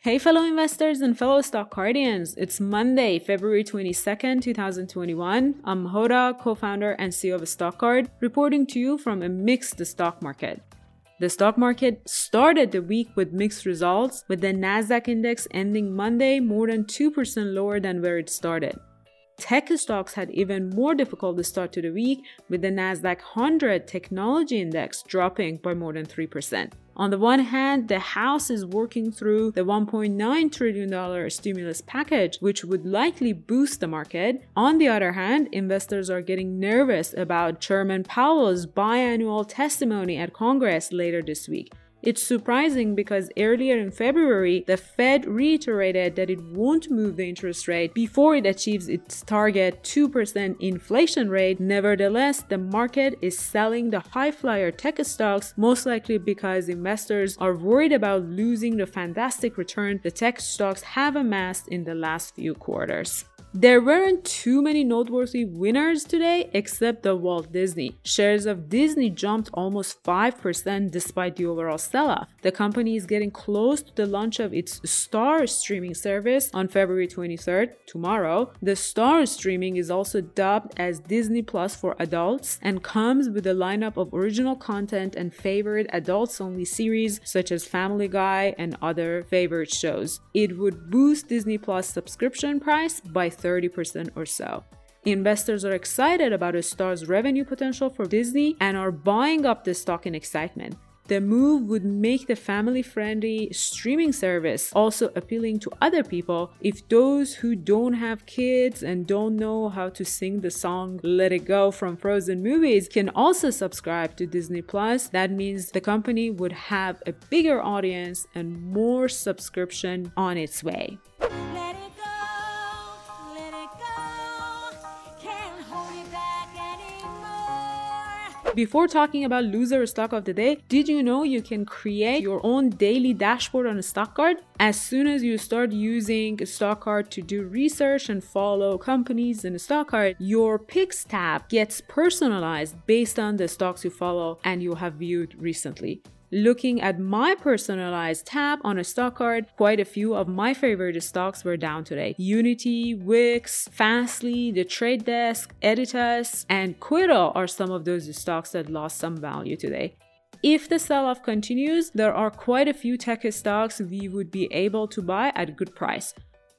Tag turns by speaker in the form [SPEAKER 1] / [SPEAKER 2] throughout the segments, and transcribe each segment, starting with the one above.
[SPEAKER 1] Hey, fellow investors and fellow stock guardians. It's Monday, February 22nd, 2021. I'm Hoda, co founder and CEO of Stock Card, reporting to you from a mixed stock market. The stock market started the week with mixed results, with the Nasdaq index ending Monday more than 2% lower than where it started. Tech stocks had even more difficult start to the week, with the Nasdaq 100 technology index dropping by more than 3%. On the one hand, the House is working through the $1.9 trillion stimulus package, which would likely boost the market. On the other hand, investors are getting nervous about Chairman Powell's biannual testimony at Congress later this week. It's surprising because earlier in February, the Fed reiterated that it won't move the interest rate before it achieves its target 2% inflation rate. Nevertheless, the market is selling the high flyer tech stocks, most likely because investors are worried about losing the fantastic return the tech stocks have amassed in the last few quarters. There weren't too many noteworthy winners today except the Walt Disney. Shares of Disney jumped almost 5% despite the overall sell off. The company is getting close to the launch of its Star streaming service on February 23rd, tomorrow. The Star streaming is also dubbed as Disney Plus for adults and comes with a lineup of original content and favorite adults only series such as Family Guy and other favorite shows. It would boost Disney Plus subscription price by 30% or so. Investors are excited about a star's revenue potential for Disney and are buying up the stock in excitement. The move would make the family friendly streaming service also appealing to other people if those who don't have kids and don't know how to sing the song Let It Go from Frozen movies can also subscribe to Disney Plus. That means the company would have a bigger audience and more subscription on its way. Before talking about loser stock of the day, did you know you can create your own daily dashboard on Stock Card? As soon as you start using Stock Card to do research and follow companies in Stock Card, your picks tab gets personalized based on the stocks you follow and you have viewed recently. Looking at my personalized tab on a stock card, quite a few of my favorite stocks were down today. Unity, Wix, Fastly, The Trade Desk, Editas, and Quidel are some of those stocks that lost some value today. If the sell off continues, there are quite a few tech stocks we would be able to buy at a good price.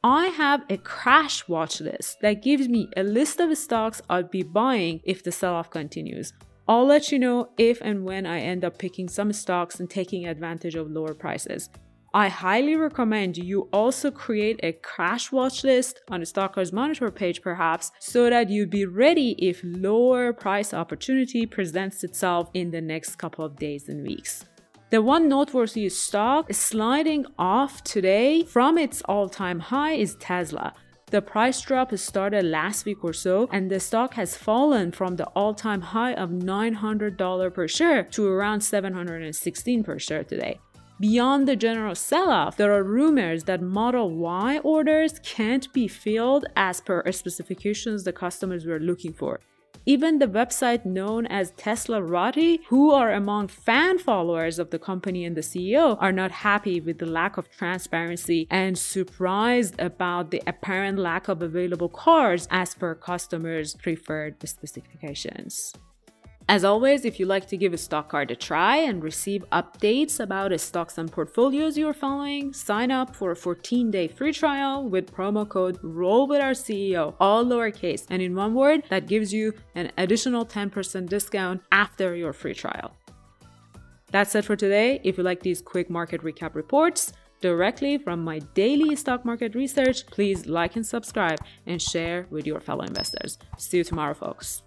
[SPEAKER 1] I have a crash watch list that gives me a list of stocks I'd be buying if the sell off continues. I'll let you know if and when I end up picking some stocks and taking advantage of lower prices. I highly recommend you also create a crash watch list on the Stockers Monitor page, perhaps, so that you'll be ready if lower price opportunity presents itself in the next couple of days and weeks. The one noteworthy stock sliding off today from its all time high is Tesla. The price drop started last week or so, and the stock has fallen from the all time high of $900 per share to around $716 per share today. Beyond the general sell off, there are rumors that Model Y orders can't be filled as per specifications the customers were looking for. Even the website known as Teslarati, who are among fan followers of the company and the CEO, are not happy with the lack of transparency and surprised about the apparent lack of available cars as per customers' preferred specifications. As always, if you'd like to give a stock card a try and receive updates about the stocks and portfolios you're following, sign up for a 14 day free trial with promo code Roll with our CEO, all lowercase, and in one word, that gives you an additional 10% discount after your free trial. That's it for today. If you like these quick market recap reports, directly from my daily stock market research, please like and subscribe and share with your fellow investors. See you tomorrow, folks.